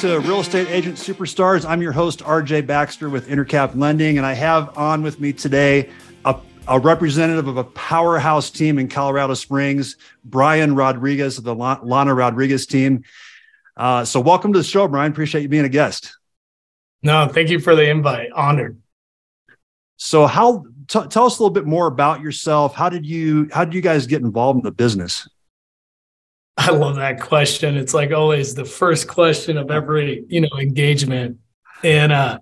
To Real Estate Agent Superstars. I'm your host, RJ Baxter with Intercap Lending, and I have on with me today a, a representative of a powerhouse team in Colorado Springs, Bryan Rodriguez of the Lana Rodriguez team. Uh, so, welcome to the show, Bryan. Appreciate you being a guest. No, thank you for the invite. Honored. So, how t- tell us a little bit more about yourself? How did you how did you guys get involved in the business? I love that question. It's like always the first question of every, you know, engagement. And uh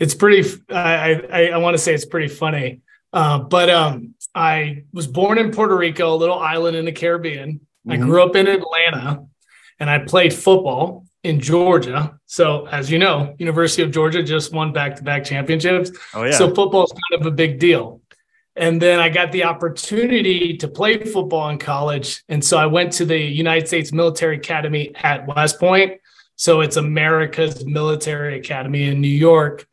it's pretty I I, I want to say it's pretty funny. Uh, but um I was born in Puerto Rico, a little island in the Caribbean. Mm-hmm. I grew up in Atlanta and I played football in Georgia. So as you know, University of Georgia just won back-to-back championships. Oh yeah. So football is kind of a big deal. And then I got the opportunity to play football in college. And so I went to the United States Military Academy at West Point. So it's America's military academy in New York.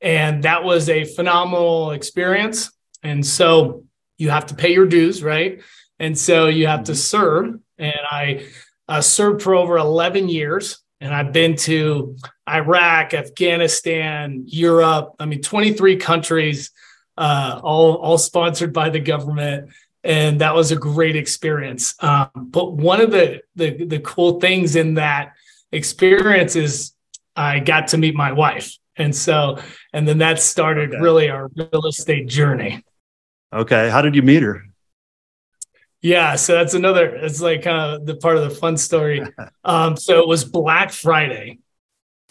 And that was a phenomenal experience. And so you have to pay your dues, right? And so you have to serve. And I uh, served for over 11 years. And I've been to Iraq, Afghanistan, Europe, I mean, 23 countries uh, all all sponsored by the government, and that was a great experience. Um, but one of the, the the cool things in that experience is I got to meet my wife, and so and then that started okay. really our real estate journey. Okay, how did you meet her? Yeah, so that's another. It's like kind of the part of the fun story. Um, so it was Black Friday,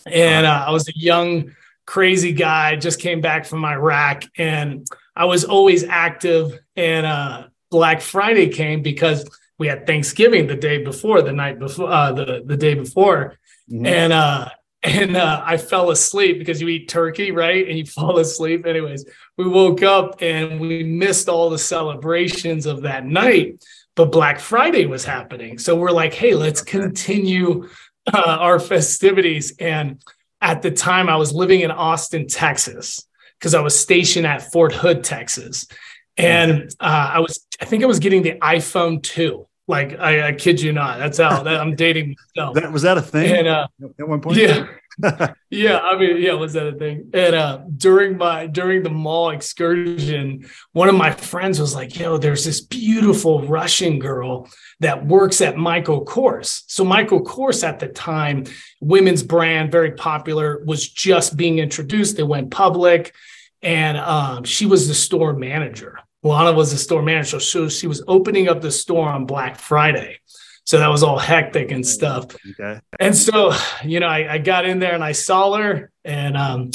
and uh, I was a young crazy guy, just came back from Iraq, and I was always active. And uh, Black Friday came because we had Thanksgiving the day before, the night before, uh, the the day before, mm-hmm. and uh, and uh, I fell asleep because you eat turkey, right? And you fall asleep. Anyways, we woke up and we missed all the celebrations of that night, but Black Friday was happening. So we're like, hey, let's continue uh, our festivities. And at the time I was living in Austin, Texas, because I was stationed at Fort Hood, Texas. And uh, I was, I think I was getting the iPhone 2. Like, I, I kid you not. That's how that, I'm dating myself. That, was that a thing and, uh, at one point? Yeah. yeah, I mean, yeah, was that a thing? And uh, during my during the mall excursion, one of my friends was like, "Yo, there's this beautiful Russian girl that works at Michael Kors." So Michael Kors at the time, women's brand, very popular, was just being introduced. They went public, and um, she was the store manager. Lana was the store manager, so she was opening up the store on Black Friday. So that was all hectic and stuff. Okay. And so, you know, I, I got in there and I saw her and um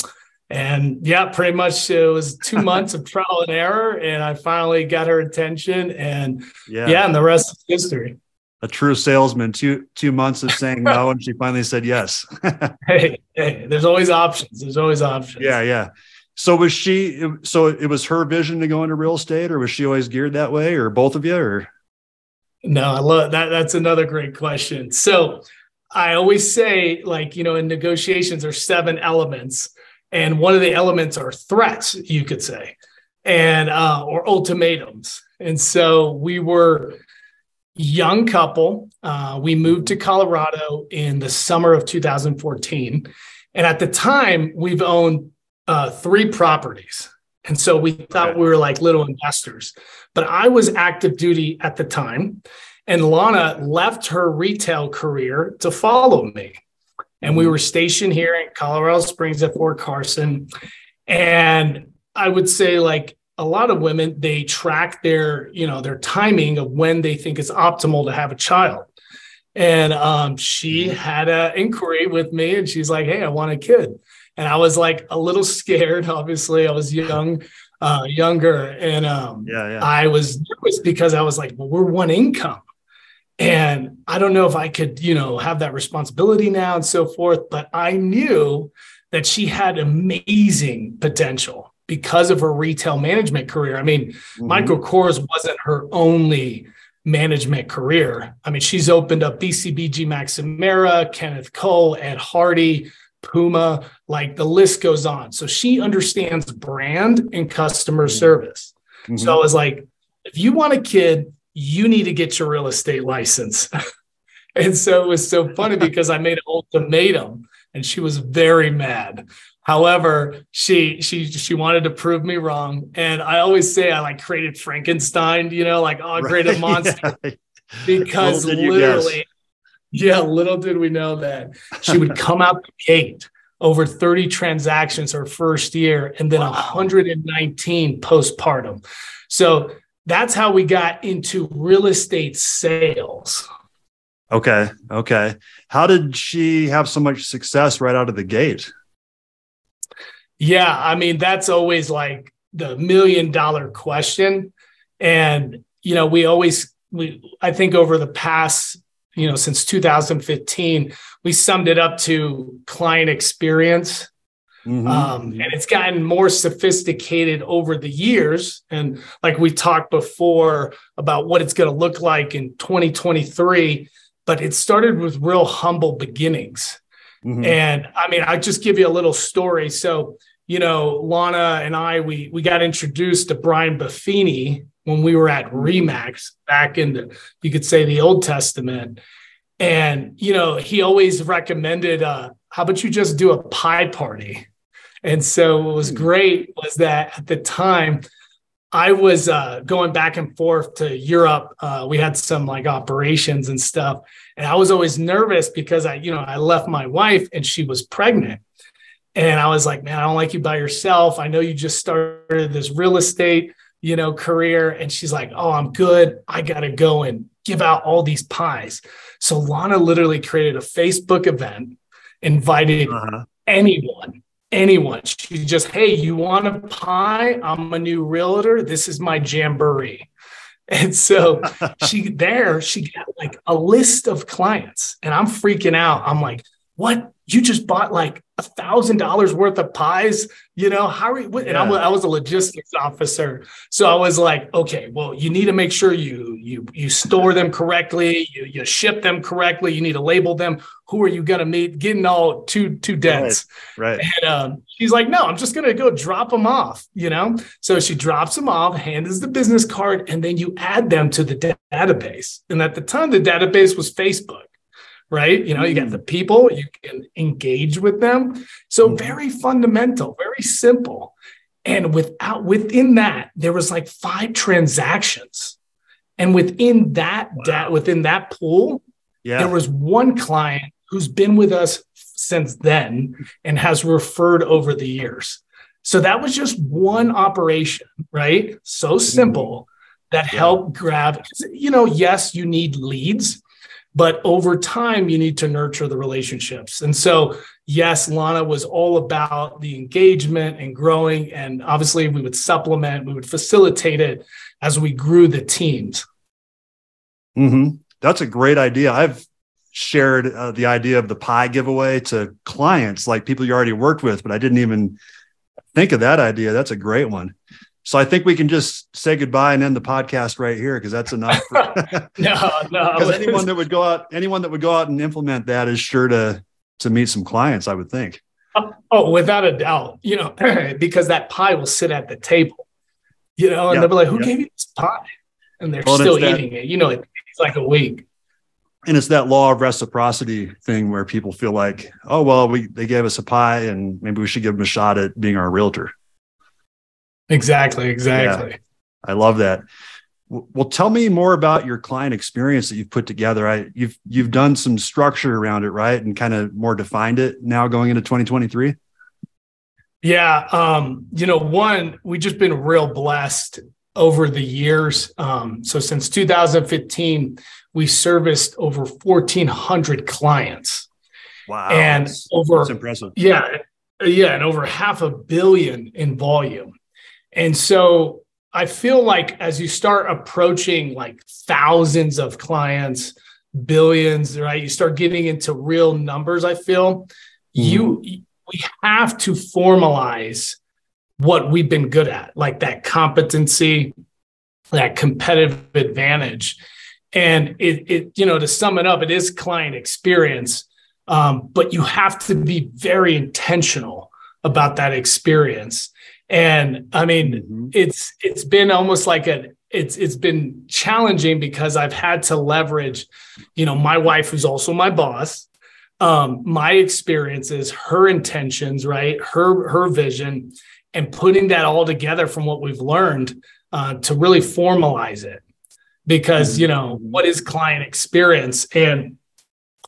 and yeah, pretty much it was two months of trial and error. And I finally got her attention. And yeah, yeah and the rest is history. A true salesman, two two months of saying no, and she finally said yes. hey, hey, there's always options. There's always options. Yeah, yeah. So was she so it was her vision to go into real estate, or was she always geared that way, or both of you, or no, I love that. That's another great question. So I always say, like, you know, in negotiations, there's seven elements. And one of the elements are threats, you could say, and uh, or ultimatums. And so we were young couple. Uh, we moved to Colorado in the summer of 2014. And at the time, we've owned uh, three properties. And so we thought okay. we were like little investors. But I was active duty at the time, and Lana left her retail career to follow me. And we mm-hmm. were stationed here in Colorado Springs at Fort Carson. And I would say, like a lot of women, they track their, you know, their timing of when they think it's optimal to have a child. And um, she mm-hmm. had an inquiry with me, and she's like, "Hey, I want a kid." And I was like a little scared. Obviously, I was young, uh, younger, and um, yeah, yeah. I was nervous because I was like, "Well, we're one income." And I don't know if I could, you know, have that responsibility now and so forth. But I knew that she had amazing potential because of her retail management career. I mean, mm-hmm. Michael Kors wasn't her only management career. I mean, she's opened up BCBG Max Azria, Kenneth Cole, Ed Hardy, Puma, like the list goes on. So she understands brand and customer mm-hmm. service. Mm-hmm. So I was like, if you want a kid, you need to get your real estate license. and so it was so funny because I made an ultimatum, and she was very mad. However, she she she wanted to prove me wrong, and I always say I like created Frankenstein. You know, like oh, I created a monster yeah. because literally, yeah, little did we know that she would come out the gate over 30 transactions her first year and then wow. 119 postpartum. So that's how we got into real estate sales. Okay. Okay. How did she have so much success right out of the gate? Yeah. I mean, that's always like the million dollar question. And, you know, we always, we, I think over the past, you know, since 2015, we summed it up to client experience Mm-hmm. Um, and it's gotten more sophisticated over the years. And like we talked before about what it's going to look like in 2023, but it started with real humble beginnings. Mm-hmm. And I mean, I just give you a little story. So, you know, Lana and I, we we got introduced to Brian Buffini when we were at Remax back in the, you could say the Old Testament. And, you know, he always recommended, uh, how about you just do a pie party? And so what was hmm. great was that at the time, I was uh, going back and forth to Europe. Uh, we had some like operations and stuff, and I was always nervous because I, you know, I left my wife and she was pregnant, and I was like, man, I don't like you by yourself. I know you just started this real estate, you know, career, and she's like, oh, I'm good. I gotta go and give out all these pies. So Lana literally created a Facebook event, invited uh-huh. anyone anyone. She just, hey, you want a pie? I'm a new realtor. This is my jamboree. And so she there, she got like a list of clients, and I'm freaking out. I'm like, what? You just bought like a thousand dollars worth of pies, you know? How are you? And yeah. I was a logistics officer, so I was like, okay, well, you need to make sure you you you store them correctly, you you ship them correctly, you need to label them. Who are you gonna meet? Getting all too too dense, right? right. And um, she's like, no, I'm just gonna go drop them off, you know. So she drops them off, hands the business card, and then you add them to the database. And at the time, the database was Facebook right? You know, you get the mm. people, you can engage with them. So mm. very fundamental, very simple. And without within that, there was like five transactions. And within that, wow. that within that pool, yeah. there was one client who's been with us since then and has referred over the years. So that was just one operation, right? So mm-hmm. simple that yeah. helped grab, you know, yes, you need leads, but over time, you need to nurture the relationships. And so, yes, Lana was all about the engagement and growing. And obviously, we would supplement, we would facilitate it as we grew the teams. Mm-hmm. That's a great idea. I've shared uh, the idea of the pie giveaway to clients, like people you already worked with, but I didn't even think of that idea. That's a great one. So I think we can just say goodbye and end the podcast right here because that's enough. For, no, no. Because anyone that would go out, anyone that would go out and implement that is sure to to meet some clients. I would think. Oh, oh without a doubt. You know, because that pie will sit at the table. You know, and yep, they'll be like, "Who yep. gave you this pie?" And they're well, still eating that, it. You know, it, it's like a week. And it's that law of reciprocity thing where people feel like, "Oh, well, we they gave us a pie, and maybe we should give them a shot at being our realtor." Exactly. Exactly. Yeah, I love that. Well, tell me more about your client experience that you've put together. I you've you've done some structure around it, right, and kind of more defined it now going into 2023. Yeah, um, you know, one we've just been real blessed over the years. Um, so since 2015, we serviced over 1,400 clients. Wow, and over that's impressive. Yeah, yeah, and over half a billion in volume. And so I feel like as you start approaching like thousands of clients, billions, right? You start getting into real numbers, I feel mm-hmm. you we have to formalize what we've been good at, like that competency, that competitive advantage. And it, it you know, to sum it up, it is client experience. Um, but you have to be very intentional about that experience and I mean, mm-hmm. it's it's been almost like a it's it's been challenging because I've had to leverage, you know, my wife who's also my boss, um, my experiences, her intentions, right? Her her vision, and putting that all together from what we've learned uh, to really formalize it. Because mm-hmm. you know what is client experience, and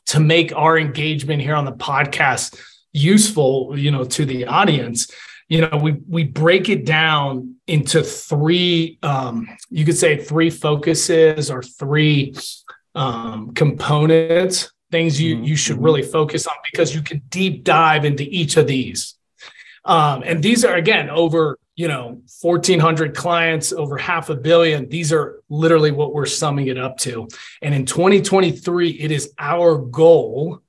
to make our engagement here on the podcast useful, you know, to the audience, you know, we we break it down into three. Um, you could say three focuses or three um, components things you, mm-hmm. you should mm-hmm. really focus on because you can deep dive into each of these. Um, and these are, again, over, you know, 1,400 clients, over half a billion. These are literally what we're summing it up to. And in 2023, it is our goal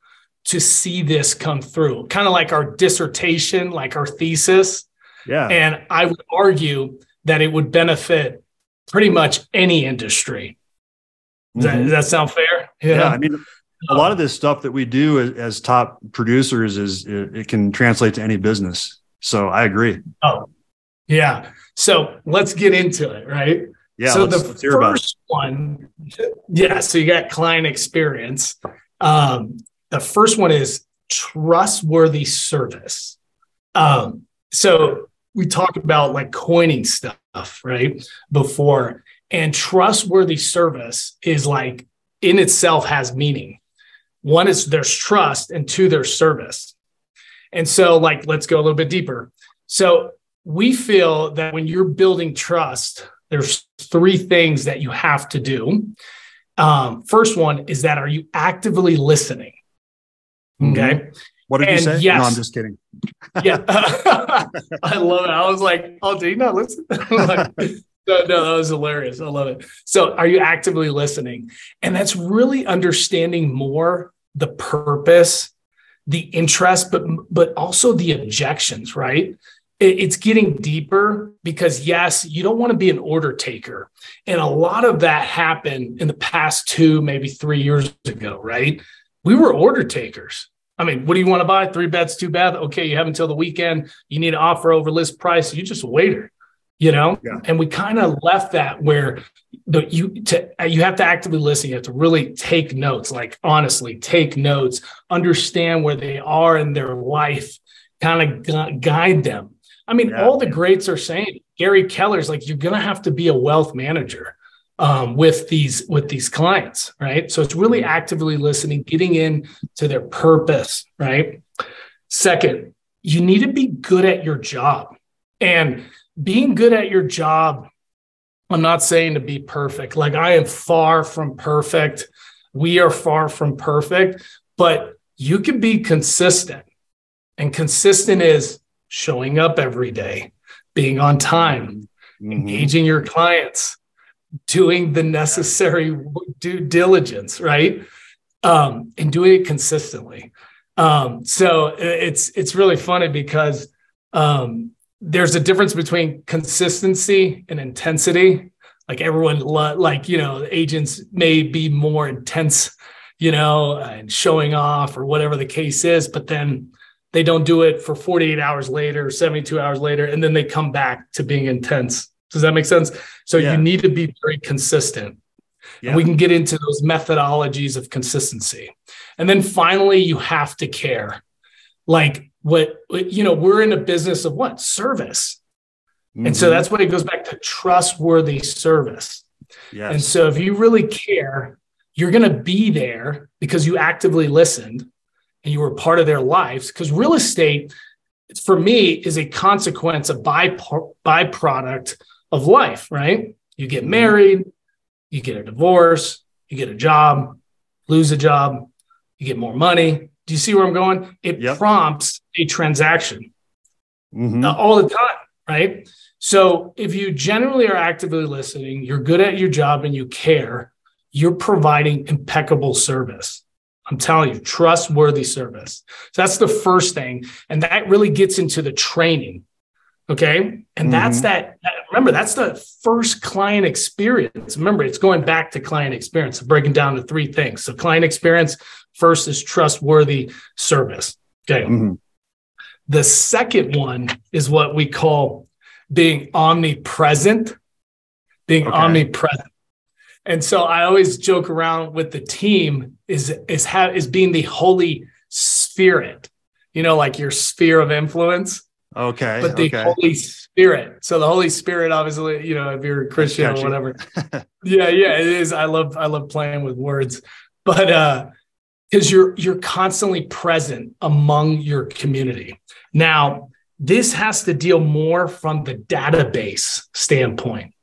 to see this come through, kind of like our dissertation, like our thesis. Yeah. And I would argue that it would benefit pretty much any industry. Does, mm-hmm. that, does that sound fair? Yeah. yeah. I mean, a lot of this stuff that we do as, as top producers is it, it, can translate to any business. So I agree. Oh, yeah. So let's get into it, right? Yeah. So the first one, yeah. So you got client experience. Um, the first one is trustworthy service. Um, so we talked about like coining stuff, right? Before, and trustworthy service is like in itself has meaning one is there's trust, and two, there's service. And so, like, let's go a little bit deeper. So, we feel that when you're building trust, there's three things that you have to do. Um, first one is that are you actively listening? Mm-hmm. Okay. What did and you say? Yes. No, I'm just kidding. yeah. I love it. I was like, oh, did you not listen? like, no, no, that was hilarious. I love it. So, are you actively listening? And that's really understanding more the purpose, the interest, but but also the objections. Right? it's getting deeper because yes, you don't want to be an order taker, and a lot of that happened in the past two, maybe three years ago. Right? We were order takers. I mean, what do you want to buy? Three beds, two bath. Okay, you have until the weekend. You need an offer over list price. You just waiter you know yeah. and we kind of left that where the you to you have to actively listen you have to really take notes like honestly take notes understand where they are in their life kind of guide them i mean yeah. all the greats are saying gary keller's like you're gonna have to be a wealth manager um, with these with these clients right so it's really actively listening getting in to their purpose right second you need to be good at your job and being good at your job, I'm not saying to be perfect. Like I am far from perfect. We are far from perfect, but you can be consistent. And consistent is showing up every day, being on time, mm-hmm. engaging your clients, doing the necessary due diligence, right? Um, and doing it consistently. Um, so it's it's really funny because um, there's a difference between consistency and intensity. Like everyone, like you know, agents may be more intense, you know, and showing off or whatever the case is, but then they don't do it for 48 hours later, 72 hours later, and then they come back to being intense. Does that make sense? So yeah. you need to be very consistent. Yeah. And we can get into those methodologies of consistency. And then finally, you have to care. Like what you know we're in a business of what service mm-hmm. and so mm-hmm. that's what it goes back to trustworthy service yes. and so if you really care you're going to be there because you actively listened and you were part of their lives because real estate for me is a consequence of by, byproduct of life right you get mm-hmm. married you get a divorce you get a job lose a job you get more money do you see where I'm going? It yep. prompts a transaction mm-hmm. uh, all the time, right? So if you generally are actively listening, you're good at your job and you care, you're providing impeccable service. I'm telling you, trustworthy service. So that's the first thing. And that really gets into the training. Okay. And mm-hmm. that's that. Remember, that's the first client experience. Remember, it's going back to client experience, breaking down to three things. So, client experience, First is trustworthy service. Okay. Mm-hmm. The second one is what we call being omnipresent, being okay. omnipresent. And so I always joke around with the team is is have is being the Holy Spirit. You know, like your sphere of influence. Okay. But the okay. Holy Spirit. So the Holy Spirit, obviously, you know, if you're a Christian or whatever. yeah, yeah, it is. I love I love playing with words. But uh because you're you're constantly present among your community. Now, this has to deal more from the database standpoint,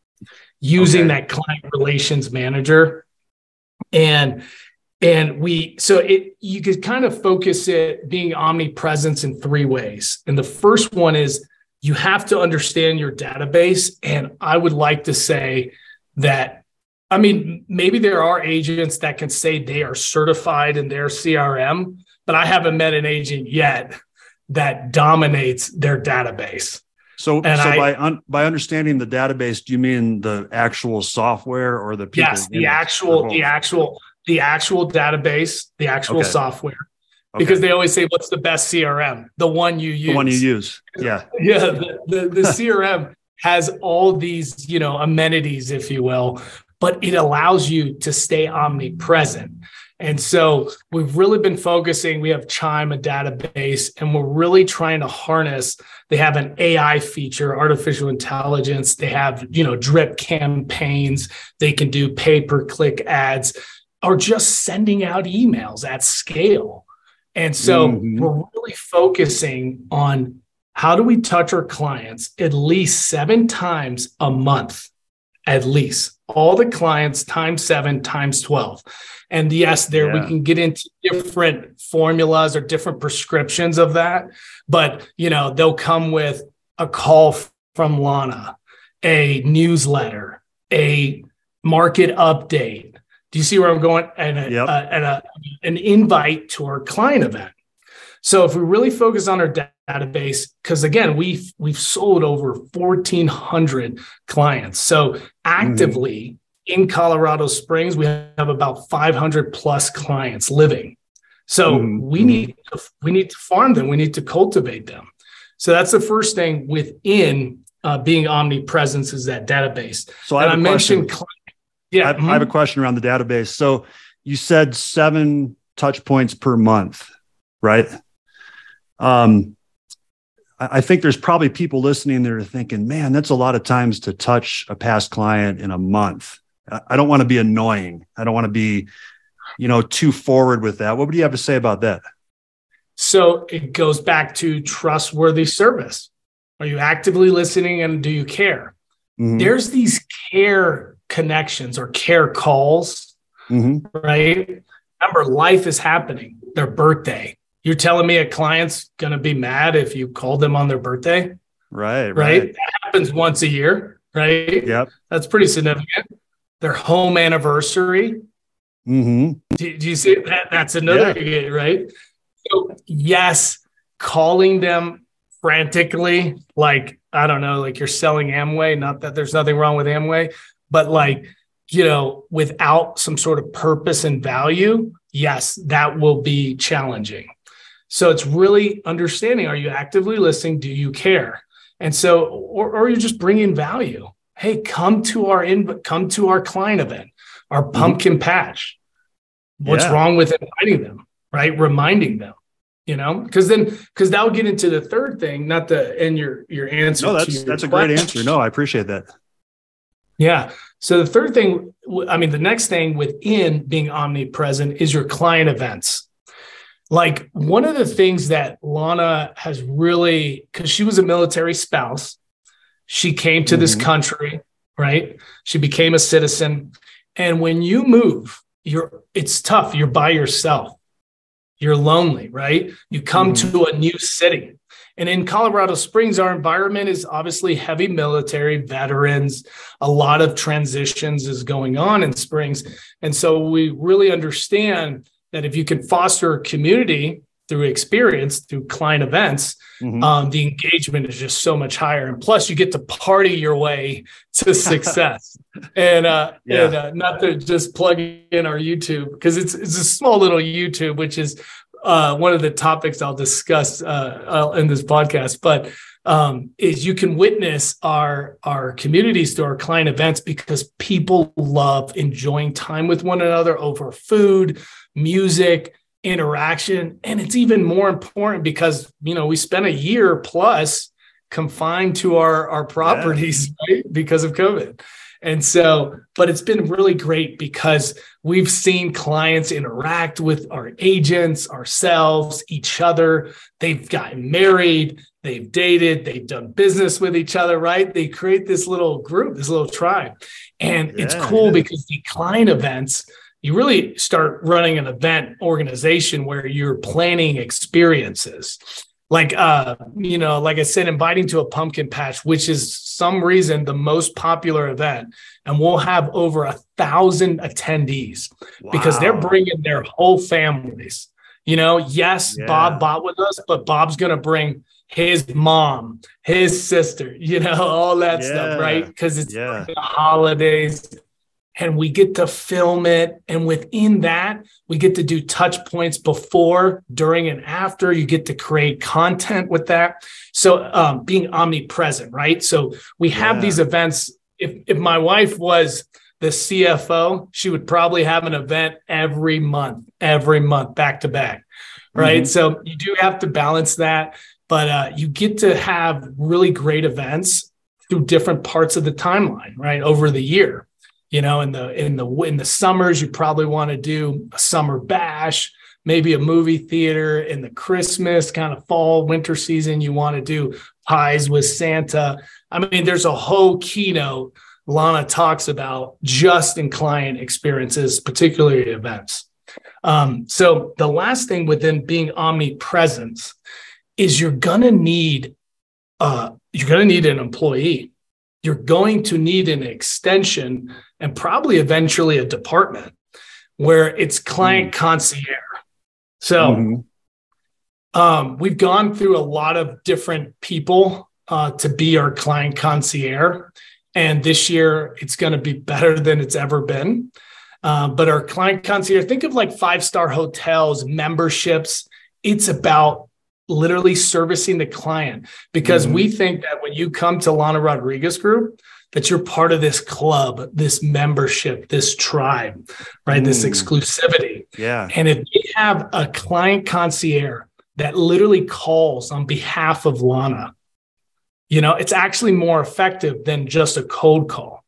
using okay. that client relations manager. And and we so it you could kind of focus it being omnipresence in three ways. And the first one is you have to understand your database. And I would like to say that I mean, maybe there are agents that can say they are certified in their CRM, but I haven't met an agent yet that dominates their database. So, and so I, by un, by understanding the database, do you mean the actual software or the people? Yes, the actual, the actual, the actual database, the actual okay. software. Okay. Because they always say, "What's the best CRM?" The one you use. The one you use. Yeah. yeah. The, the, the CRM has all these, you know, amenities, if you will, but it allows you to stay omnipresent. And so we've really been focusing. We have Chime, a database, and we're really trying to harness. They have an AI feature, artificial intelligence. They have, you know, drip campaigns. They can do pay per click ads or just sending out emails at scale. And so mm-hmm. we're really focusing on how do we touch our clients at least seven times a month, at least all the clients times seven times 12. And yes, there yeah. we can get into different formulas or different prescriptions of that. But, you know, they'll come with a call from Lana, a newsletter, a market update. Do you see where I'm going? And, a, yep. a, and a, an invite to our client event. So if we really focus on our database, because again, we've we've sold over 1,400 clients. So actively mm-hmm. in Colorado Springs, we have about 500 plus clients living. So mm-hmm. we mm-hmm. need to, we need to farm them. We need to cultivate them. So that's the first thing within uh, being omnipresence is that database. So I, I mentioned, yeah, I, mm-hmm. I have a question around the database. So you said seven touch points per month, right? Um, I think there's probably people listening that are thinking, man, that's a lot of times to touch a past client in a month. I don't want to be annoying. I don't want to be, you know, too forward with that. What would you have to say about that? So it goes back to trustworthy service. Are you actively listening and do you care? Mm-hmm. There's these care connections or care calls, mm-hmm. right? Remember, life is happening, their birthday, you're telling me a client's going to be mad if you called them on their birthday? Right, right. Right. That happens once a year, right? Yep. That's pretty significant. Their home anniversary. Mm-hmm. Do, do you see that? That's another, yeah. right? So, yes, calling them frantically, like, I don't know, like you're selling Amway. Not that there's nothing wrong with Amway, but like, you know, without some sort of purpose and value, yes, that will be challenging. So it's really understanding are you actively listening? Do you care? And so, or, or you're just bringing value. Hey, come to our in, come to our client event, our mm-hmm. pumpkin patch. What's yeah. wrong with inviting them? Right, reminding them. You know, because then because that'll get into the third thing, not the and your your answer. No, that's that's a great answer. No, I appreciate that. Yeah. So the third thing, I mean, the next thing within being omnipresent is your client events like one of the things that Lana has really, because she was a military spouse, she came to mm-hmm. this country, right? She became a citizen. And when you move, you're it's tough. You're by yourself. You're lonely, right? You come mm-hmm. to a new city. And in Colorado Springs, our environment is obviously heavy military veterans. A lot of transitions is going on in Springs. And so we really understand that if you can foster a community through experience, through client events, mm-hmm. um, the engagement is just so much higher. And plus, you get to party your way to success. and uh, yeah. and uh, not to just plug in our YouTube because it's it's a small little YouTube, which is uh, one of the topics I'll discuss uh, in this podcast. But um, is you can witness our our communities through our client events because people love enjoying time with one another over food, music, interaction. And it's even more important because, you know, we spent a year plus confined to our, our properties yeah. right? because of COVID. And so, but it's been really great because we've seen clients interact with our agents, ourselves, each other. They've gotten married, they've dated, they've done business with each other, right? They create this little group, this little tribe. And yeah, it's cool yeah. because the client events, you really start running an event organization where you're planning experiences like uh you know like i said inviting to a pumpkin patch which is some reason the most popular event and we'll have over a thousand attendees wow. because they're bringing their whole families you know yes yeah. bob bought with us but bob's going to bring his mom his sister you know all that yeah. stuff right because it's yeah. the holidays and we get to film it. And within that, we get to do touch points before, during, and after. You get to create content with that. So um, being omnipresent, right? So we have yeah. these events. If, if my wife was the CFO, she would probably have an event every month, every month, back to back. Right. Mm-hmm. So you do have to balance that, but uh, you get to have really great events through different parts of the timeline, right? Over the year you know in the in the in the summers you probably want to do a summer bash maybe a movie theater in the christmas kind of fall winter season you want to do pies with santa. I mean there's a whole keynote lana talks about just in client experiences particularly events. Um, so the last thing within being omnipresent is you're to need uh, you're to need an employee you're going to need an extension and probably eventually a department where it's client mm concierge. So mm-hmm. um, we've gone through a lot of different people uh, to be our client concierge. And this year it's going to be better than it's ever been. Uh, but our client concierge, think of like five star hotels, memberships. It's about literally servicing the client because mm-hmm. we think that when you come to Lana Rodriguez Group, that you're part of this club, this membership, this tribe, right? Mm. This exclusivity. Yeah. And if you have a client concierge that literally calls on behalf of Lana, you know, it's actually more effective than just a cold call.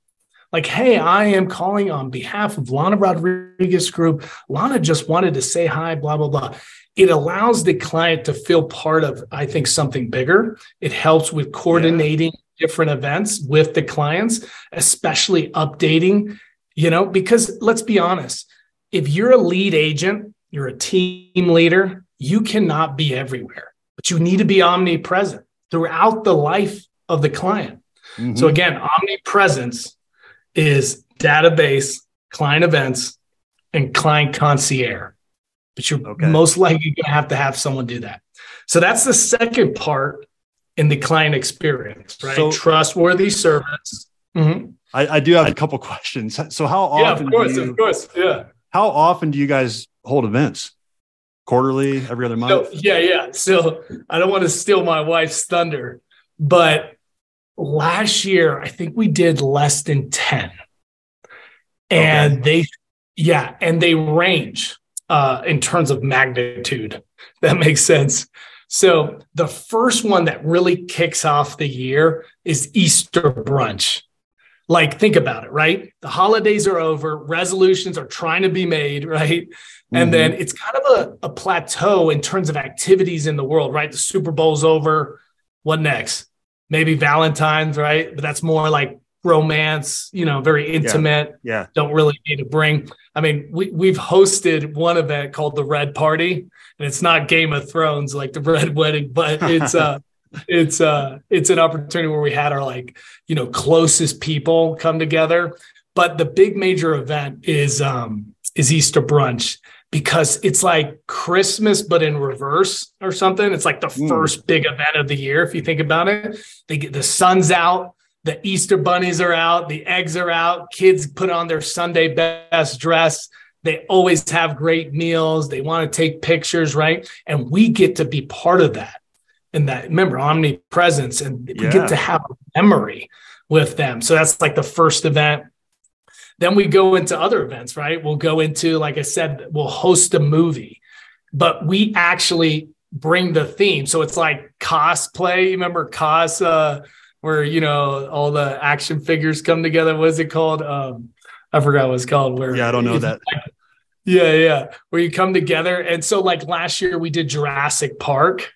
Like, hey, I am calling on behalf of Lana Rodriguez Group. Lana just wanted to say hi, blah, blah, blah. It allows the client to feel part of, I think, something bigger. It helps with coordinating yeah different events with the clients, especially updating, you know, because let's be honest, if you're a lead agent, you're a team leader, you cannot be everywhere, but you need to be omnipresent throughout the life of the client. Mm-hmm. So again, omnipresence is database, client events, and client concierge. But you're okay. most likely going to have to have someone do that. So that's the second part in the client experience, right? So, Trustworthy service. Mm-hmm. I, I, do have a couple questions. So how often? Yeah, of course, you, of course, yeah. How often do you guys hold events? Quarterly, every other month? So, yeah, yeah. So I don't want to steal my wife's thunder, but last year I think we did less than ten, and okay. they, yeah, and they range uh, in terms of magnitude. That makes sense. So the first one that really kicks off the year is Easter brunch. Like, think about it, right? The holidays are over, resolutions are trying to be made, right? Mm-hmm. And then it's kind of a, a plateau in terms of activities in the world, right? The Super Bowl's over. What next? Maybe Valentine's, right? But that's more like romance, you know, very intimate. Yeah. yeah. Don't really need to bring. I mean, we, we've hosted one event called the Red Party, and it's not Game of Thrones like the Red Wedding, but it's uh it's uh it's an opportunity where we had our like, you know, closest people come together. But the big major event is um is Easter brunch because it's like Christmas, but in reverse or something. It's like the mm. first big event of the year, if you think about it. They get the sun's out, the Easter bunnies are out, the eggs are out, kids put on their Sunday best dress. They always have great meals. They want to take pictures, right? And we get to be part of that. And that, remember, omnipresence, and we yeah. get to have a memory with them. So that's like the first event. Then we go into other events, right? We'll go into, like I said, we'll host a movie. but we actually bring the theme. So it's like cosplay. You remember cos, uh, where you know all the action figures come together. What is it called? Um, I forgot what it's called. Where yeah, I don't know that. Yeah, yeah, where you come together. And so, like last year, we did Jurassic Park,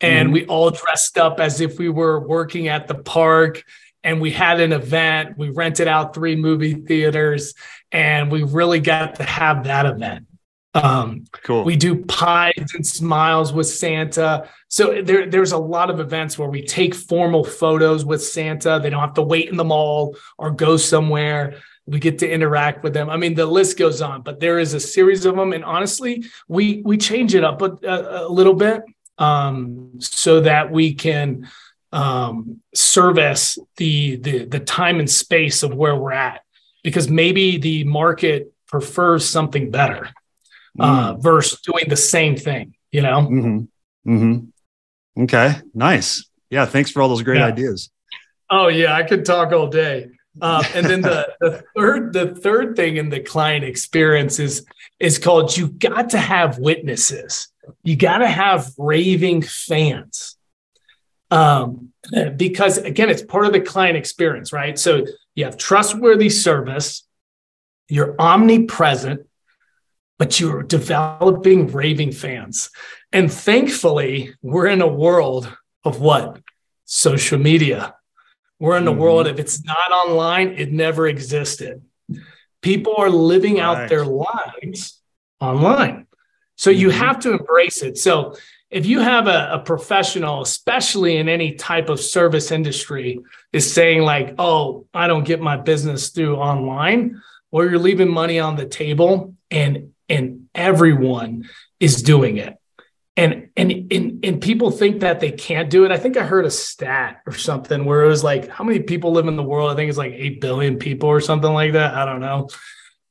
and mm-hmm. we all dressed up as if we were working at the park. And we had an event. We rented out three movie theaters, and we really got to have that event. Um, cool. We do pies and smiles with Santa. So there, there's a lot of events where we take formal photos with Santa. They don't have to wait in the mall or go somewhere. We get to interact with them. I mean, the list goes on, but there is a series of them. And honestly, we we change it up a, a, a little bit um, so that we can um, service the, the the time and space of where we're at, because maybe the market prefers something better uh, mm. versus doing the same thing, you know? Mm-hmm. Mm-hmm. Okay. Nice. Yeah. Thanks for all those great yeah. ideas. Oh yeah. I could talk all day. Um, and then the, the third, the third thing in the client experience is, is called, you got to have witnesses. You got to have raving fans. Um, because again, it's part of the client experience, right? So you have trustworthy service, you're omnipresent, but you're developing raving fans. And thankfully, we're in a world of what? Social media. We're in a mm-hmm. world, if it's not online, it never existed. People are living right. out their lives online. So mm-hmm. you have to embrace it. So if you have a, a, professional, especially in any type of service industry, is saying like, "Oh, I don't get my business through online," or you're leaving money on the table, and and everyone is doing it. And, and and and people think that they can't do it. I think I heard a stat or something where it was like, how many people live in the world? I think it's like eight billion people or something like that. I don't know.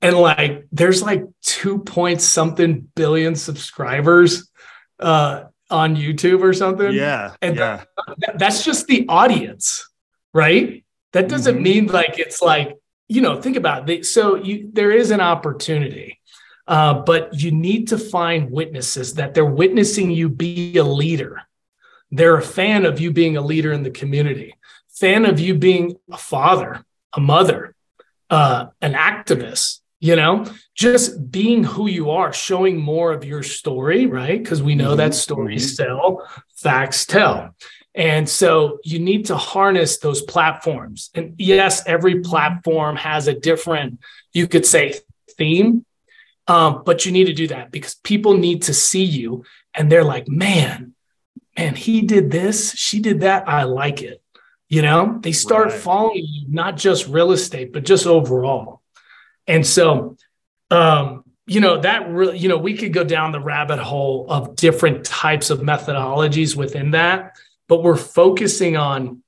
And like, there's like two point something billion subscribers uh, on YouTube or something. Yeah, and yeah. That, that's just the audience, right? That doesn't mm-hmm. mean like it's like you know. Think about it. So you there is an opportunity uh, but you need to find witnesses that they're witnessing you be a leader. They're a fan of you being a leader in the community, fan of you being a father, a mother, uh, an activist, you know, just being who you are, showing more of your story, right? Because we know mm-hmm. that stories mm-hmm. sell, facts tell. And so you need to harness those platforms. And yes, every platform has a different, you could say, theme um, but you need to do that because people need to see you and they're like, man, man, he did this, she did that. I like it. You know, they start right. following you, not just real estate, but just overall. And so, um, you know, that really, you know, we could go down the rabbit hole of different types of methodologies within that, but we're focusing on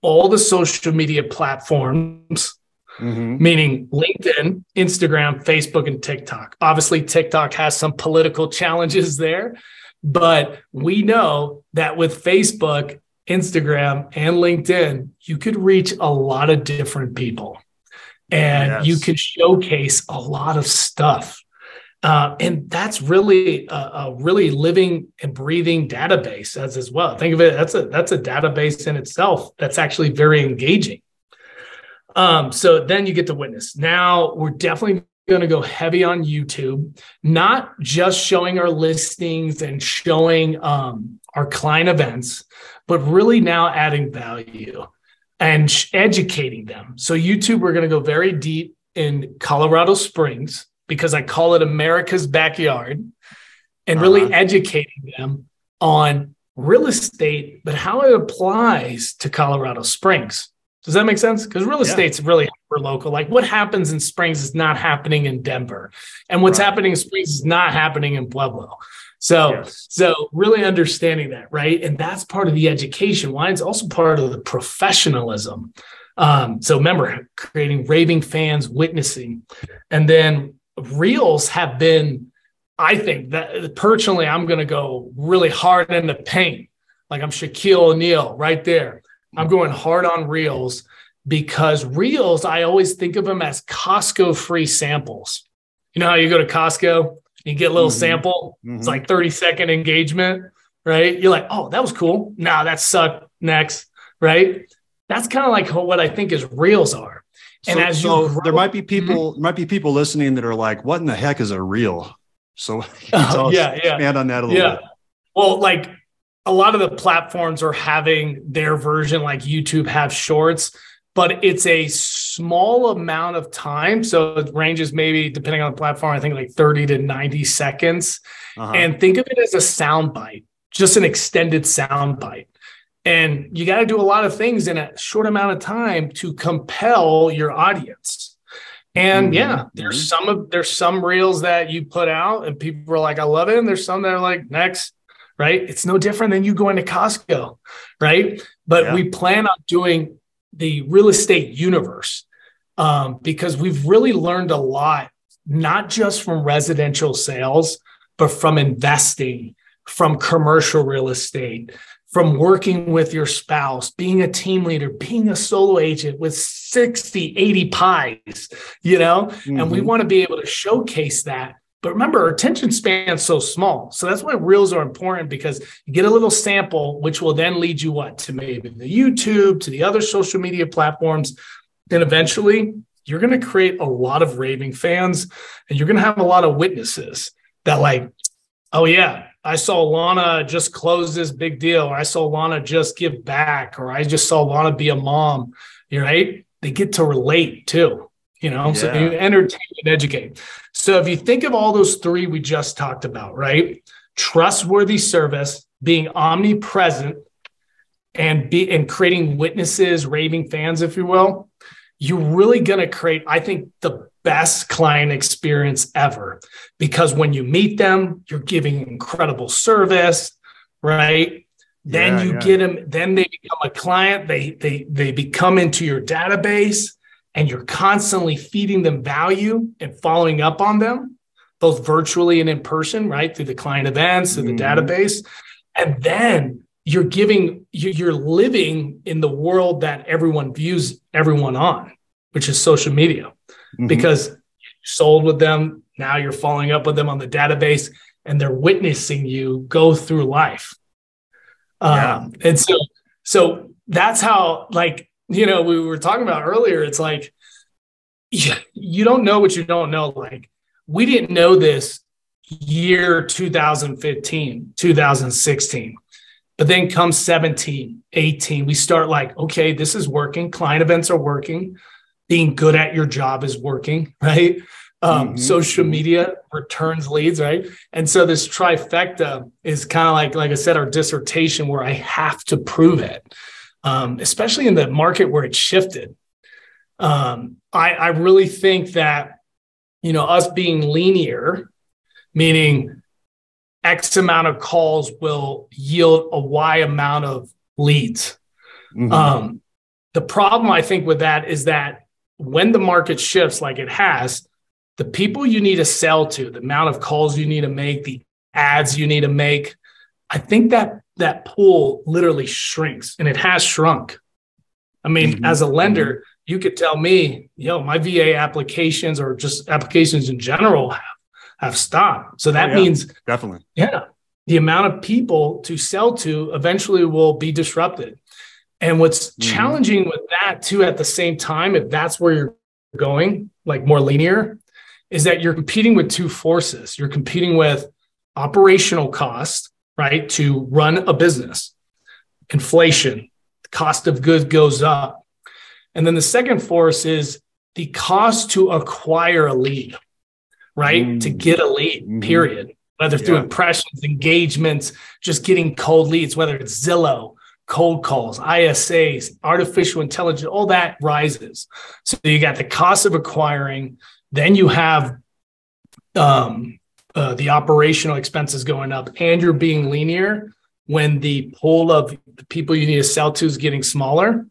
all the social media platforms mm-hmm. meaning LinkedIn, Instagram, Facebook, and TikTok. Obviously, TikTok has some political challenges there, but we know that with Facebook, Instagram, and LinkedIn, you could reach a lot of different people and yes. you could showcase a lot of stuff. Uh, and that's really a, a, really living and breathing database as as well. Think of it that's a that's a database in itself that's actually very engaging. Um, so then you get to witness. Now we're definitely going to go heavy on YouTube, not just showing our listings and showing um, our client events, but really now adding value and sh- educating them. So, YouTube, we're going to go very deep in Colorado Springs because I call it America's backyard and really uh-huh. educating them on real estate, but how it applies to Colorado Springs. Does that make sense? Because real estate's yeah. really hyper local. Like what happens in Springs is not happening in Denver, and what's right. happening in Springs is not happening in Pueblo. So, yes. so really understanding that, right? And that's part of the education. Why it's also part of the professionalism. Um, so remember, creating raving fans, witnessing, and then reels have been. I think that personally, I'm going to go really hard in the paint. Like I'm Shaquille O'Neal right there. I'm going hard on reels because reels, I always think of them as Costco free samples. You know how you go to Costco, You get a little mm-hmm. sample. Mm-hmm. It's like 30 second engagement, right? You're like, oh, that was cool. Nah, that sucked. Next, right? That's kind of like what I think is reels are. And so, as you so grow, there might be people mm-hmm. might be people listening that are like, what in the heck is a reel? So yeah, yeah. expand on that a little yeah. bit. Well, like a lot of the platforms are having their version, like YouTube have shorts, but it's a small amount of time. So it ranges maybe depending on the platform, I think like 30 to 90 seconds. Uh-huh. And think of it as a sound bite, just an extended sound bite. And you got to do a lot of things in a short amount of time to compel your audience. And mm-hmm. yeah, there's mm-hmm. some of there's some reels that you put out and people are like, I love it. And there's some that are like, next, right? It's no different than you going to Costco, right? But yeah. we plan on doing the real estate universe um, because we've really learned a lot, not just from residential sales, but from investing, from commercial real estate, from working with your spouse, being a team leader, being a solo agent with 60, 80 pies, you know? Mm-hmm. And we mm-hmm. want to be able to showcase that. But remember, our attention span's so small. So that's why reels are important because you get a little sample, which will then lead you what to maybe the YouTube, to the other social media platforms. Then eventually you're going to create a lot of raving fans and you're going to have a lot of witnesses that like, oh yeah, I saw Lana just close this big deal, or I saw Lana just give back, or I just saw Lana be a mom. You're right? They get to relate too. You know, yeah. so you entertain and educate. So if you think of all those three we just talked about, right? Trustworthy service, being omnipresent, and be and creating witnesses, raving fans, if you will, you're really going to create, I think, the best client experience ever because when you meet them, you're giving incredible service, right? Then yeah, you yeah. get them, then they become a client, they they they become into your database and you're constantly feeding them value and following up on them, both virtually and in person, right? Through the client events, through the mm-hmm. database. And then you're giving you're living in the world that everyone views everyone on which is social media mm-hmm. because you sold with them. Now you're following up with them on the database and they're witnessing you go through life. Yeah. Um, and so, so that's how, like, you know, we were talking about earlier. It's like, you don't know what you don't know. Like, we didn't know this year 2015, 2016. But then comes 17, 18, we start like, okay, this is working. Client events are working being good at your job is working, right? Um, mm-hmm. Social mm-hmm. media returns leads, right? And so this trifecta is kind of like, like I said, our dissertation where I have to prove it, um, especially in the market where it shifted. Um, I, I really think that, you know, us being linear, meaning X amount of calls will yield a Y amount of leads. Mm-hmm. Um, the problem I think with that is that when the market shifts like it has, the people you need to sell to, the amount of calls you need to make, the ads you need to make, I think that that pool literally shrinks and it has shrunk. I mean, mm-hmm. as a lender, mm-hmm. you could tell me, yo, my VA applications or just applications in general have, have stopped. So that oh, yeah. means definitely, yeah, the amount of people to sell to eventually will be disrupted. And what's mm-hmm. challenging with that too, at the same time, if that's where you're going, like more linear, is that you're competing with two forces. You're competing with operational cost, right, to run a business, inflation, the cost of goods goes up. And then the second force is the cost to acquire a lead, right? Mm-hmm. To get a lead, mm-hmm. period. Whether through yeah. impressions, engagements, just getting cold leads, whether it's Zillow, cold calls, ISAs, artificial intelligence, all that rises. So you got the cost of acquiring, then you have um, uh, the operational expenses going up, and you're being linear when the pool of the people you need to sell to is getting smaller.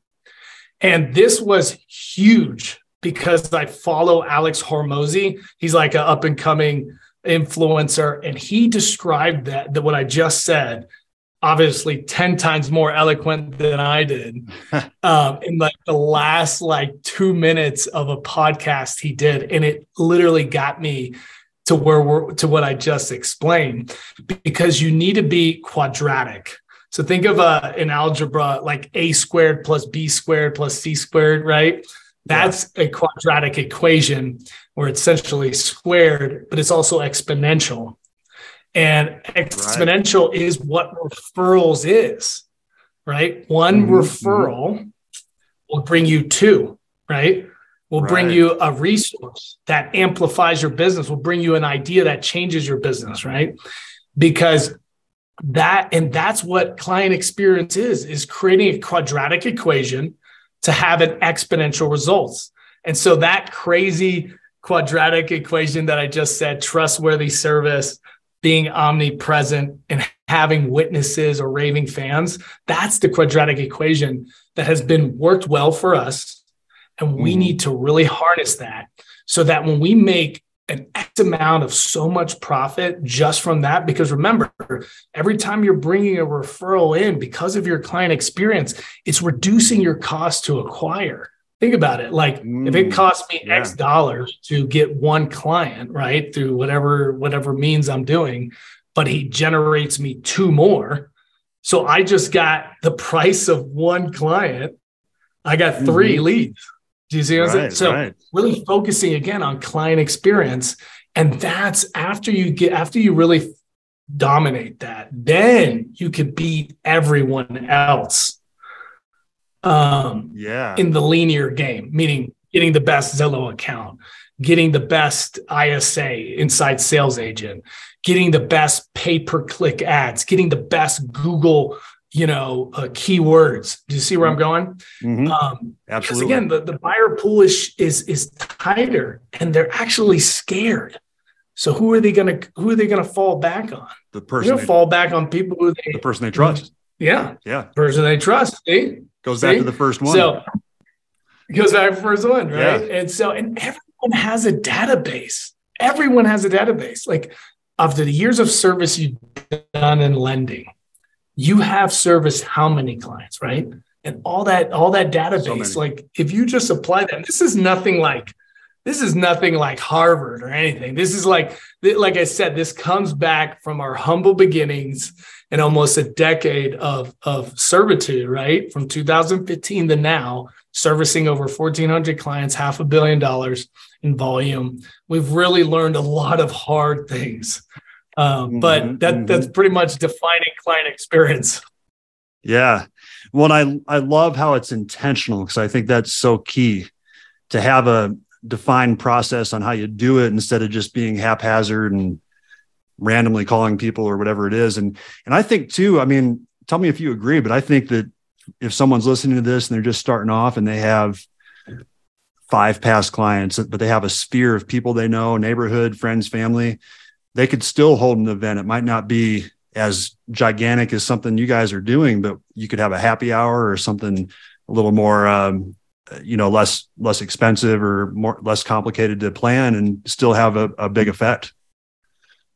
And this was huge because I follow Alex Hormozi. He's like an up and coming influencer, and he described that, that what I just said obviously 10 times more eloquent than I did. um, in like the last like two minutes of a podcast he did. And it literally got me to where we're to what I just explained because you need to be quadratic. So think of uh, an algebra like a squared plus b squared plus c squared, right? That's yeah. a quadratic equation where it's essentially squared, but it's also exponential. And exponential right. is what referrals is, right? One mm-hmm. referral will bring you two, right? Will right. bring you a resource that amplifies your business, will bring you an idea that changes your business, uh-huh. right? Because that and that's what client experience is is creating a quadratic equation to have an exponential results. And so that crazy quadratic equation that I just said, trustworthy service, being omnipresent and having witnesses or raving fans, that's the quadratic equation that has been worked well for us. And we mm. need to really harness that so that when we make an X amount of so much profit just from that. Because remember, every time you're bringing a referral in because of your client experience, it's reducing your cost to acquire. Think about it. Like mm, if it mm, costs me yeah. X dollars to get one client, right, through whatever whatever means I'm doing, but he generates me two more. So I just got the price of one client. I got 3 mm-hmm. leads. Do you see what I'm saying? So right. really focusing again on client experience. And that's after you get after you really dominate that, then you could beat everyone else. Um yeah in the linear game, meaning getting the best Zillow account, getting the best ISA inside sales agent, getting the best pay-per-click ads, getting the best Google you know, uh, keywords. Do you see where I'm going? Mm-hmm. Um, Absolutely. Again, the, the buyer pool is, is is tighter, and they're actually scared. So who are they going to who are they to fall back on? The person they fall back on people who they the person they trust. Yeah, yeah, person they trust. See, goes see? back to the first one. So it goes back to the first one, right? Yeah. And so, and everyone has a database. Everyone has a database. Like after the years of service you've done in lending, you have serviced how many clients, right? And all that, all that database, so like if you just apply that, this is nothing like this is nothing like Harvard or anything. This is like, like I said, this comes back from our humble beginnings and almost a decade of, of servitude, right? From 2015 to now, servicing over 1,400 clients, half a billion dollars in volume. We've really learned a lot of hard things. Um, but mm-hmm, that mm-hmm. that's pretty much defining client experience. Yeah. Well, I I love how it's intentional because I think that's so key to have a defined process on how you do it instead of just being haphazard and randomly calling people or whatever it is. And and I think too, I mean, tell me if you agree, but I think that if someone's listening to this and they're just starting off and they have five past clients, but they have a sphere of people they know, neighborhood, friends, family, they could still hold an event. It might not be as gigantic as something you guys are doing, but you could have a happy hour or something a little more, um, you know, less less expensive or more less complicated to plan, and still have a, a big effect.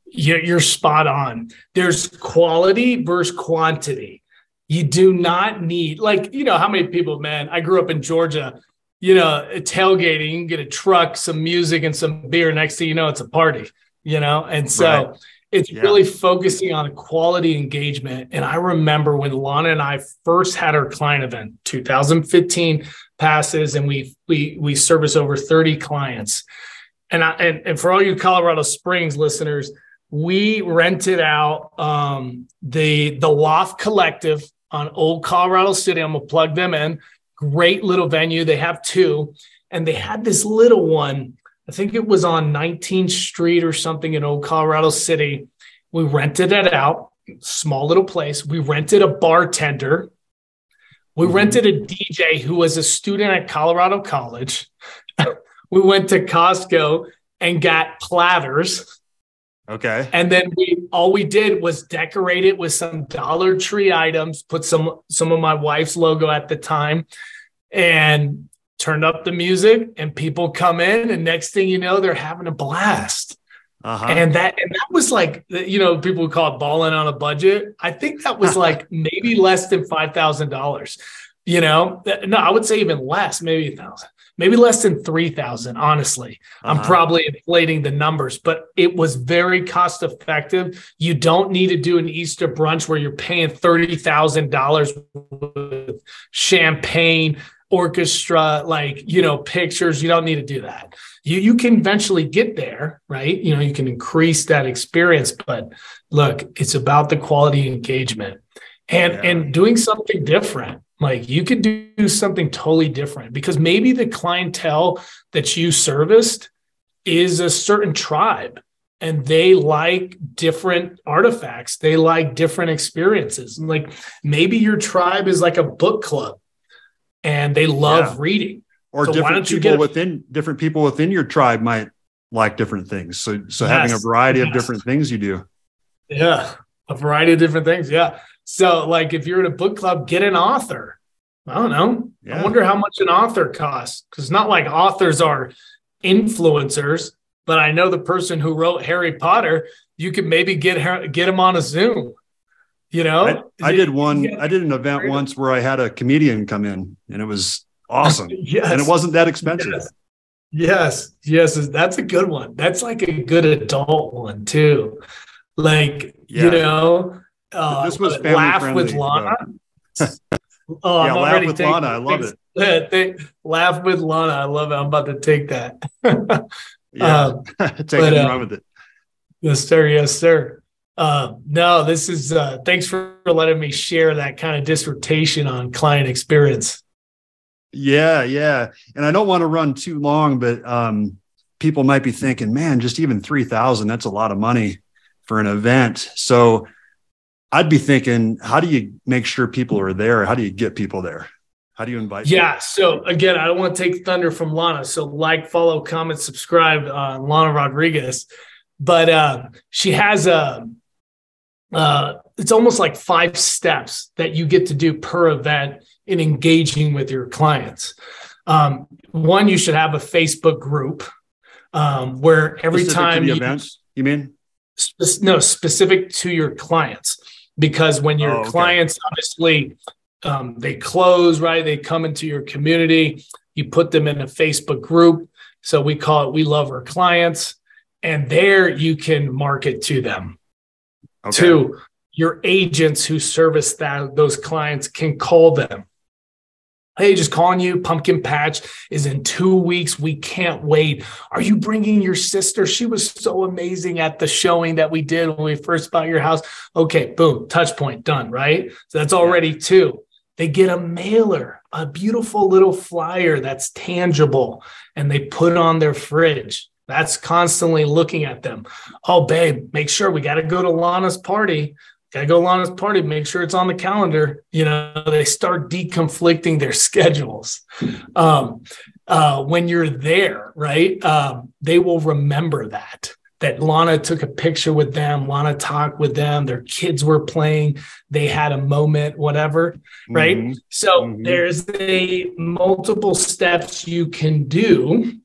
Yeah, you're spot on. There's quality versus quantity. You do not need like you know how many people, man. I grew up in Georgia. You know, tailgating, you can get a truck, some music, and some beer. Next thing you know, it's a party you know? And so right. it's yeah. really focusing on quality engagement. And I remember when Lana and I first had our client event, 2015 passes, and we we we service over 30 clients. And I and, and for all you Colorado Springs listeners, we rented out um, the the Loft Collective on Old Colorado City. I'm gonna plug them in. Great little venue. They have two, and they had this little one I think it was on 19th Street or something in Old Colorado City. We rented it out, small little place. We rented a bartender. We mm-hmm. rented a DJ who was a student at Colorado College. we went to Costco and got platters. Okay. And then we all we did was decorate it with some Dollar Tree items, put some some of my wife's logo at the time, and turned up the music and people come in and next thing you know they're having a blast. Uh-huh. and that and that was like you know people call it balling on a budget. I think that was like maybe less than $5000 you know? No i would say even less maybe a thousand maybe less than 3000 honestly. Uh-huh. i'm probably inflating the numbers but it was very cost effective. You don't need to do an easter brunch where you're paying $30000 with champagne orchestra like you know pictures you don't need to do that you you can eventually get there right you know you can increase that experience but look it's about the quality engagement and yeah. and doing something different like you could do something totally different because maybe the clientele that you serviced is a certain tribe and they like different artifacts. They like different experiences. Like maybe your tribe is like a book club and they love yeah. reading. Or so different people within different people within your tribe might like different things. So so yes. having a variety yes. of different things you do. Yeah. A variety of different things. Yeah. So, like, if you're in a book club, get an author. I don't know. Yeah. I wonder how much an author costs because it's not like authors are influencers, but I know the person who wrote Harry Potter. You could maybe get get him on a Zoom. You know, I, I did one. I did an event once where I had a comedian come in, and it was awesome. yes. and it wasn't that expensive. Yes. Yes, yes, that's a good one. That's like a good adult one too. Like, yeah. you know, uh, this was laugh friendly, with Lana. oh, yeah, laugh with Lana. I love it. They, laugh with Lana. I love it. I'm about to take that. yeah, um, take but, it and uh, run with it. Yes, sir. Yes, sir. Uh, no, this is. Uh, thanks for letting me share that kind of dissertation on client experience. Yeah, yeah, and I don't want to run too long, but um, people might be thinking, man, just even three thousand—that's a lot of money for an event. So I'd be thinking, how do you make sure people are there? How do you get people there? How do you invite? Yeah. People? So again, I don't want to take thunder from Lana. So like, follow, comment, subscribe, uh, Lana Rodriguez. But uh, she has a, uh, it's almost like five steps that you get to do per event in engaging with your clients. Um, one, you should have a Facebook group um, where every specific time you, events, you mean? No, specific to your clients because when your oh, okay. clients obviously um, they close right they come into your community you put them in a facebook group so we call it we love our clients and there you can market to them okay. to your agents who service that those clients can call them Hey, just calling you. Pumpkin Patch is in two weeks. We can't wait. Are you bringing your sister? She was so amazing at the showing that we did when we first bought your house. Okay, boom, touch point done, right? So that's already two. They get a mailer, a beautiful little flyer that's tangible, and they put on their fridge. That's constantly looking at them. Oh, babe, make sure we got to go to Lana's party gotta go along this party, make sure it's on the calendar. You know, they start deconflicting their schedules. Um, uh, when you're there, right? Um, they will remember that. That Lana took a picture with them, Lana talked with them, their kids were playing, they had a moment, whatever, right? Mm-hmm. So mm-hmm. there's a multiple steps you can do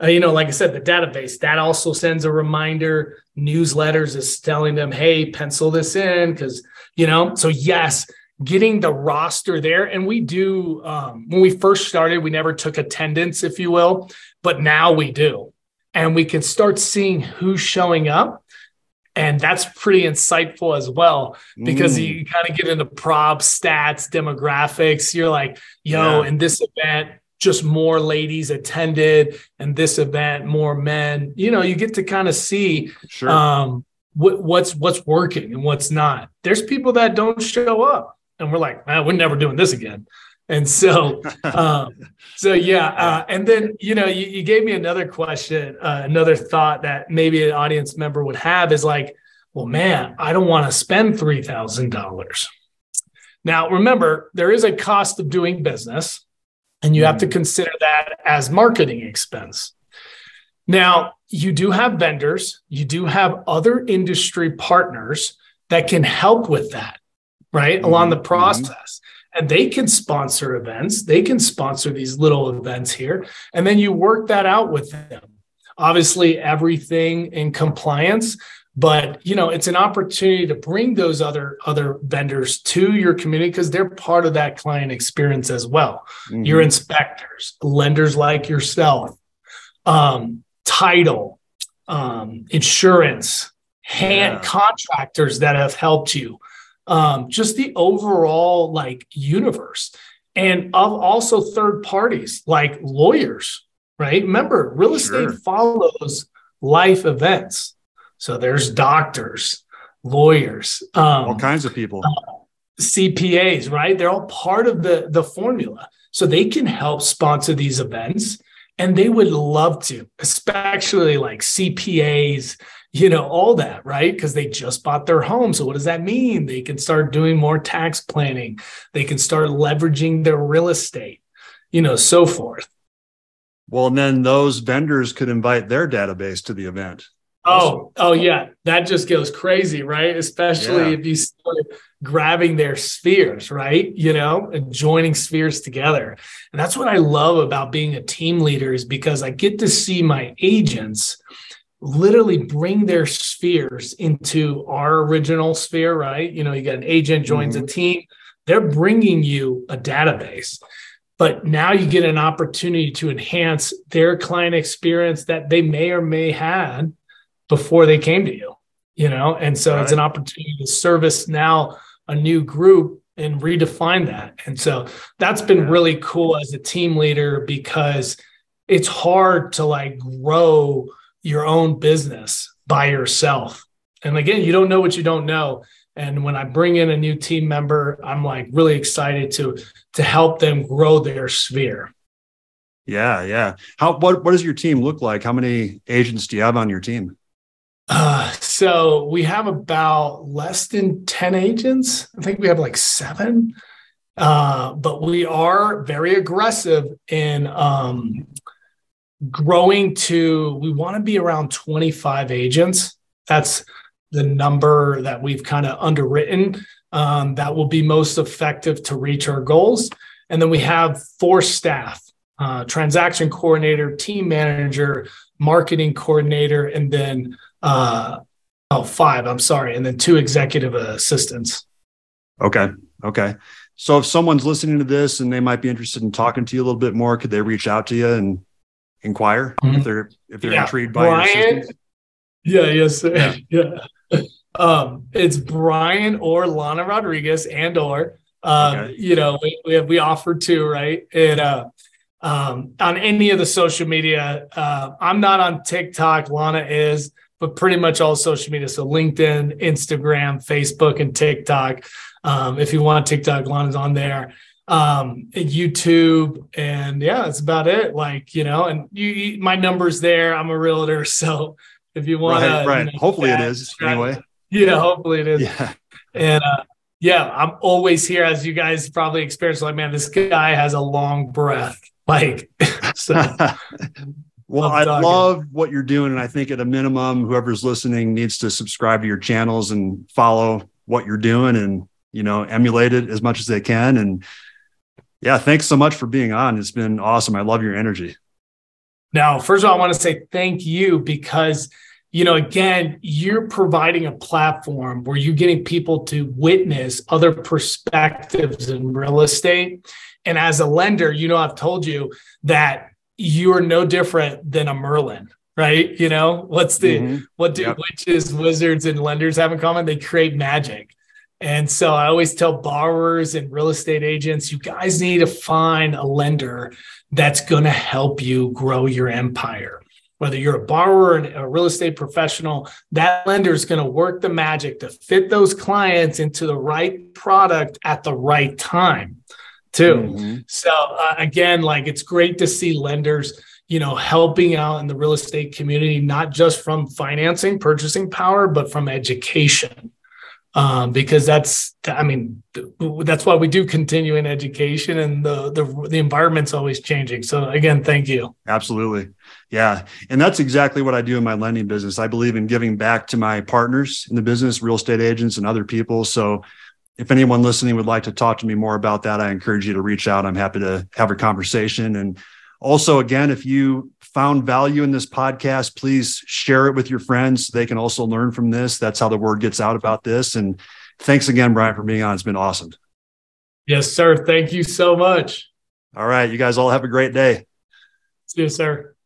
uh, you know, like I said, the database that also sends a reminder. Newsletters is telling them, hey, pencil this in because you know. So yes, getting the roster there, and we do. Um, when we first started, we never took attendance, if you will, but now we do, and we can start seeing who's showing up. And that's pretty insightful as well because mm. you kind of get into props, stats, demographics. You're like, yo, yeah. in this event, just more ladies attended and this event more men. You know you get to kind of see sure. um, what, what's what's working and what's not. There's people that don't show up and we're like man we're never doing this again. And so um, so yeah uh, and then you know you, you gave me another question uh, another thought that maybe an audience member would have is like well man i don't want to spend $3000 now remember there is a cost of doing business and you have to consider that as marketing expense. Now, you do have vendors, you do have other industry partners that can help with that, right? Mm-hmm. Along the mm-hmm. process. And they can sponsor events, they can sponsor these little events here. And then you work that out with them. Obviously, everything in compliance, but you know it's an opportunity to bring those other other vendors to your community because they're part of that client experience as well. Mm-hmm. your inspectors lenders like yourself um, title um, insurance hand yeah. contractors that have helped you um, just the overall like universe. And of also third parties like lawyers right? Remember real estate follows life events so there's doctors, lawyers, um, all kinds of people, uh, CPAs, right? They're all part of the the formula, so they can help sponsor these events, and they would love to, especially like CPAs, you know, all that, right? Because they just bought their home. So what does that mean? They can start doing more tax planning. They can start leveraging their real estate, you know, so forth. Well, and then those vendors could invite their database to the event. Oh, oh yeah, that just goes crazy, right? Especially yeah. if you start grabbing their spheres, right? You know, and joining spheres together. And that's what I love about being a team leader is because I get to see my agents literally bring their spheres into our original sphere, right? You know, you got an agent joins mm-hmm. a team, they're bringing you a database. But now you get an opportunity to enhance their client experience that they may or may had before they came to you, you know? And so right. it's an opportunity to service now a new group and redefine that. And so that's been yeah. really cool as a team leader because it's hard to like grow your own business by yourself. And again, you don't know what you don't know. And when I bring in a new team member, I'm like really excited to to help them grow their sphere. Yeah, yeah. How what what does your team look like? How many agents do you have on your team? Uh, so we have about less than 10 agents. I think we have like seven. Uh, but we are very aggressive in um, growing to, we want to be around 25 agents. That's the number that we've kind of underwritten um, that will be most effective to reach our goals. And then we have four staff uh, transaction coordinator, team manager, marketing coordinator, and then uh, oh, five, I'm sorry, and then two executive assistants. Okay. Okay. So if someone's listening to this and they might be interested in talking to you a little bit more, could they reach out to you and inquire mm-hmm. if they're if they're yeah. intrigued by Bryan, your? Yeah, yes, sir. Yeah. yeah. Um, it's Bryan or Lana Rodriguez and or um, okay. you know, we we, have, we offer to, right? And uh um on any of the social media, uh, I'm not on TikTok, Lana is but pretty much all social media. So LinkedIn, Instagram, Facebook, and TikTok. Um, if you want TikTok, Lana's on there. Um, YouTube, and yeah, that's about it. Like you know, and you, my number's there. I'm a realtor, so if you want right, right. You know, hopefully it is anyway. Yeah, hopefully it is. Yeah, and uh, yeah, I'm always here, as you guys probably experienced. Like, man, this guy has a long breath. Like, so Well, I love what you're doing. And I think at a minimum, whoever's listening needs to subscribe to your channels and follow what you're doing and, you know, emulate it as much as they can. And yeah, thanks so much for being on. It's been awesome. I love your energy. Now, first of all, I want to say thank you because, you know, again, you're providing a platform where you're getting people to witness other perspectives in real estate. And as a lender, you know, I've told you that you are no different than a Merlin, right? You know, what's the mm-hmm. what do yep. witches, wizards, and lenders have in common? They create magic. And so I always tell borrowers and real estate agents, you guys need to find a lender that's going to help you grow your empire. Whether you're a borrower and a real estate professional, that lender is going to work the magic to fit those clients into the right product at the right time too. Mm-hmm. So uh, again, like it's great to see lenders, you know, helping out in the real estate community, not just from financing, purchasing power, but from education. Um, because that's, I mean, that's why we do continuing education, and the the the environment's always changing. So again, thank you. Absolutely, yeah, and that's exactly what I do in my lending business. I believe in giving back to my partners in the business, real estate agents, and other people. So if anyone listening would like to talk to me more about that, I encourage you to reach out. I'm happy to have a conversation. And Also, again, if you found value in this podcast, please share it with your friends. They can also learn from this. That's how the word gets out about this. And thanks again, Bryan, for being on. It's been awesome. Yes, sir. Thank you so much. All right. You guys all have a great day. See you, sir.